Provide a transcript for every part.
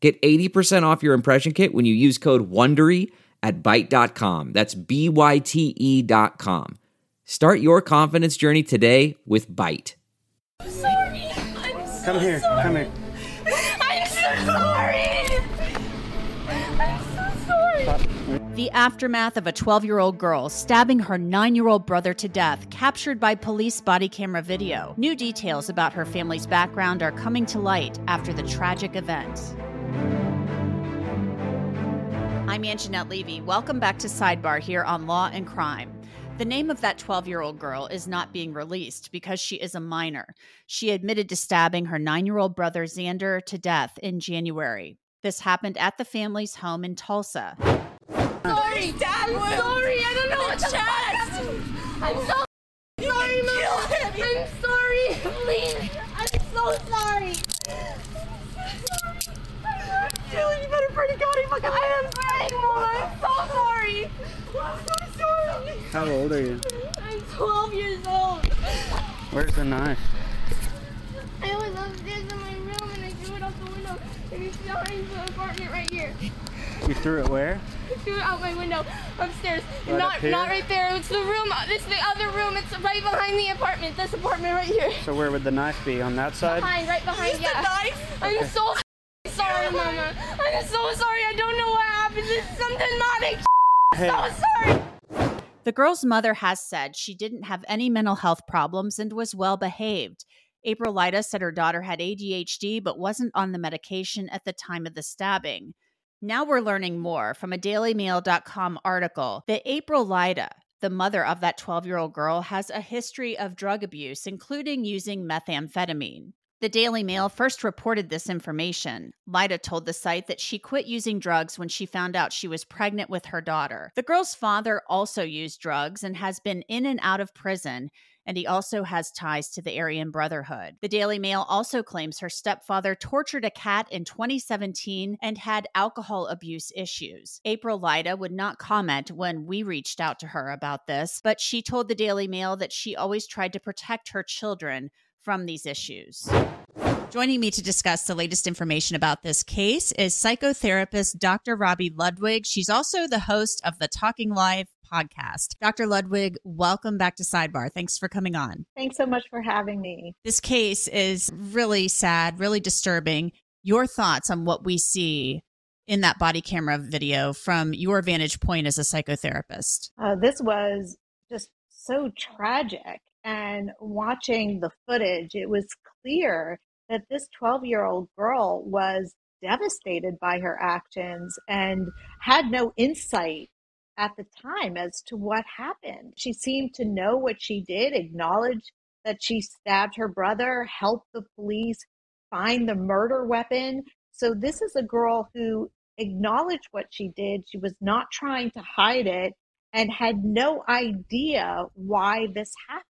Get 80% off your impression kit when you use code WONDERY at Byte.com. That's B-Y-T-E dot com. Start your confidence journey today with Byte. I'm sorry. I'm so Come here. Sorry. Come here. I'm so sorry. I'm so sorry. The aftermath of a 12 year old girl stabbing her 9 year old brother to death, captured by police body camera video. New details about her family's background are coming to light after the tragic event. I'm Angenette Levy. Welcome back to Sidebar here on Law and Crime. The name of that 12 year old girl is not being released because she is a minor. She admitted to stabbing her nine year old brother Xander to death in January. This happened at the family's home in Tulsa. Sorry, Dad. I'm sorry. I don't know what to chest. I'm so sorry, Mom. I'm sorry. Please. I'm so sorry. Julie, you better pray to God. He fucking I am praying, Mom. I'm so sorry. I'm so sorry. How old are you? I'm 12 years old. Where's the knife? I was upstairs in my room and I threw it out the window and it's behind the apartment right here. You threw it where? I threw it out my window upstairs. Right not up here? not right there. It's the room. Uh, it's the other room. It's right behind the apartment. This apartment right here. So where would the knife be? On that side? Behind, right behind. yeah. I'm so sorry, Mama. I'm so sorry. I don't know what happened. It's something demonic. Hey, So sorry. The girl's mother has said she didn't have any mental health problems and was well behaved. April Lida said her daughter had ADHD but wasn't on the medication at the time of the stabbing. Now we're learning more from a dailymail.com article that April Lida, the mother of that 12 year old girl, has a history of drug abuse, including using methamphetamine. The Daily Mail first reported this information. Lida told the site that she quit using drugs when she found out she was pregnant with her daughter. The girl's father also used drugs and has been in and out of prison, and he also has ties to the Aryan Brotherhood. The Daily Mail also claims her stepfather tortured a cat in 2017 and had alcohol abuse issues. April Lida would not comment when we reached out to her about this, but she told the Daily Mail that she always tried to protect her children from these issues. Joining me to discuss the latest information about this case is psychotherapist Dr. Robi Ludwig. She's also the host of the Talking Live podcast. Dr. Ludwig, welcome back to Sidebar. Thanks for coming on. Thanks so much for having me. This case is really sad, really disturbing. Your thoughts on what we see in that body camera video from your vantage point as a psychotherapist? Uh, this was just so tragic. And watching the footage, it was clear that this 12 year old girl was devastated by her actions and had no insight at the time as to what happened. She seemed to know what she did, acknowledge that she stabbed her brother, helped the police find the murder weapon. So, this is a girl who acknowledged what she did. She was not trying to hide it and had no idea why this happened.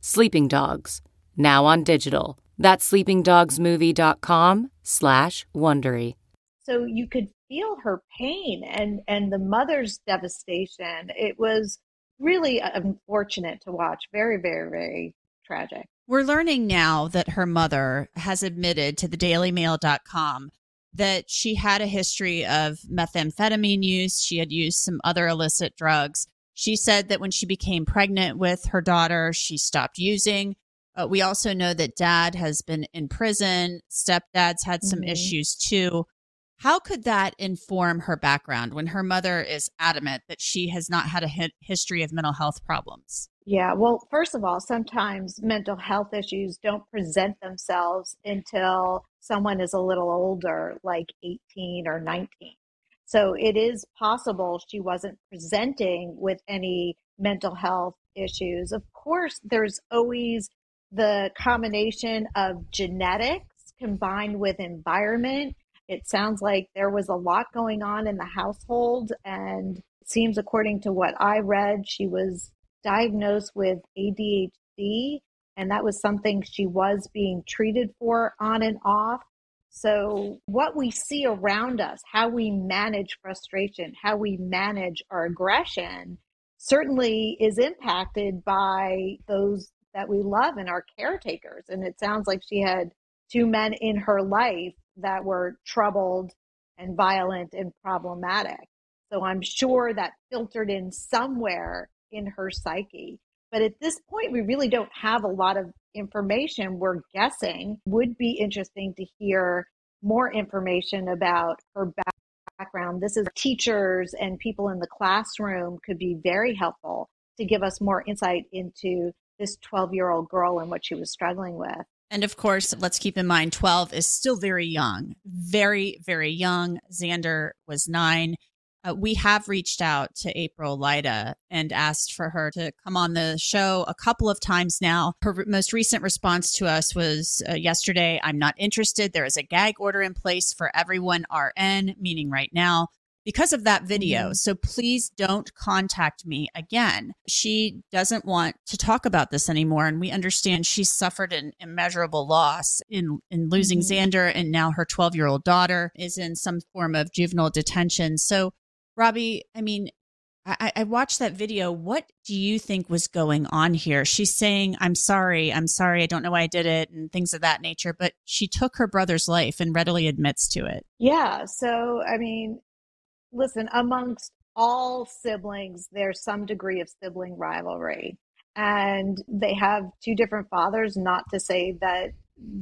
Sleeping Dogs, now on digital. That's sleepingdogsmovie.com slash Wondery. So you could feel her pain and, and the mother's devastation. It was really unfortunate to watch. Very, very, very tragic. We're learning now that her mother has admitted to the dailymail.com that she had a history of methamphetamine use. She had used some other illicit drugs. She said that when she became pregnant with her daughter, she stopped using. Uh, we also know that dad has been in prison. Stepdad's had some Mhm. issues too. How could that inform her background when her mother is adamant that she has not had a history of mental health problems? Yeah, well, first of all, sometimes mental health issues don't present themselves until someone is a little older, like 18 or 19. So it is possible she wasn't presenting with any mental health issues. Of course, there's always the combination of genetics combined with environment. It sounds like there was a lot going on in the household, and seems, according to what I read, she was diagnosed with ADHD, and that was something she was being treated for on and off. So, what we see around us, how we manage frustration, how we manage our aggression, certainly is impacted by those that we love and our caretakers. And it sounds like she had two men in her life that were troubled and violent and problematic. So, I'm sure that filtered in somewhere in her psyche. But at this point, we really don't have a lot of information. We're guessing. Would be interesting to hear more information about her background. This is teachers and people in the classroom could be very helpful to give us more insight into this 12 year old girl and what she was struggling with. And of course, let's keep in mind 12 is still very young, very, very young. Xander was nine. Uh, we have reached out to April Lyda and asked for her to come on the show a couple of times now. Her most recent response to us was uh, yesterday I'm not interested. There is a gag order in place for everyone RN, meaning right now, because of that video. Mm-hmm. So please don't contact me again. She doesn't want to talk about this anymore. And we understand she's suffered an immeasurable loss in, in losing mm-hmm. Xander. And now her 12 year old daughter is in some form of juvenile detention. So Robi, I mean, I, I, watched that video. What do you think was going on here? She's saying, I'm sorry, I'm sorry, I don't know why I did it, and things of that nature, but she took her brother's life and readily admits to it. Yeah. So, I mean, listen, amongst all siblings, there's some degree of sibling rivalry. And they have two different fathers, not to say that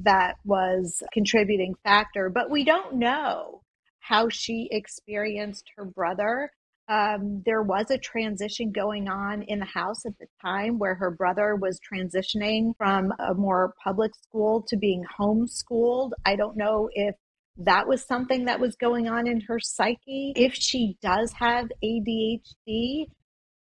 that was a contributing factor, but we don't know how she experienced her brother. Um, there was a transition going on in the house at the time where her brother was transitioning from a more public school to being homeschooled. I don't know if that was something that was going on in her psyche. If she does have ADHD,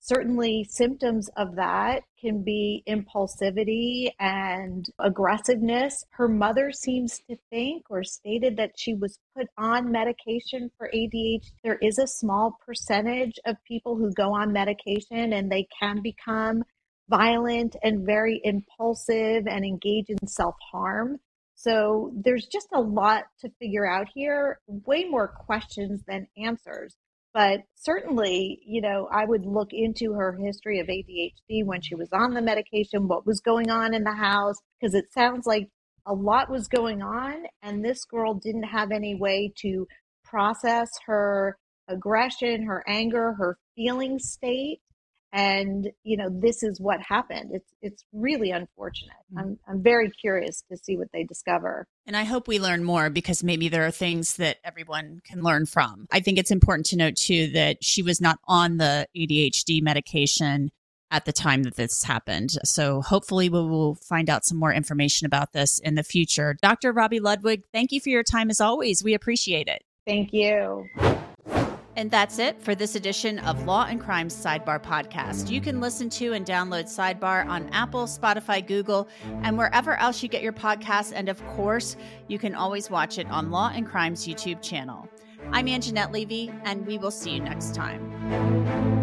certainly symptoms of that can be impulsivity and aggressiveness. Her mother seems to think or stated that she was put on medication for ADHD. There is a small percentage of people who go on medication and they can become violent and very impulsive and engage in self harm. So there's just a lot to figure out here, way more questions than answers. But certainly, you know, I would look into her history of ADHD when she was on the medication, what was going on in the house, because it sounds like a lot was going on, and this girl didn't have any way to process her aggression, her anger, her feeling state and you know this is what happened it's it's really unfortunate mm-hmm. i'm i'm very curious to see what they discover and i hope we learn more because maybe there are things that everyone can learn from i think it's important to note too that she was not on the adhd medication at the time that this happened. So hopefully we will find out some more information about this in the future. Dr. Robi Ludwig, thank you for your time as always. We appreciate it. Thank you. And that's it for this edition of Law and Crime Sidebar Podcast. You can listen to and download Sidebar on Apple, Spotify, Google, and wherever else you get your podcasts. And of course, you can always watch it on Law and Crime's YouTube channel. I'm Angenette Levy, and we will see you next time.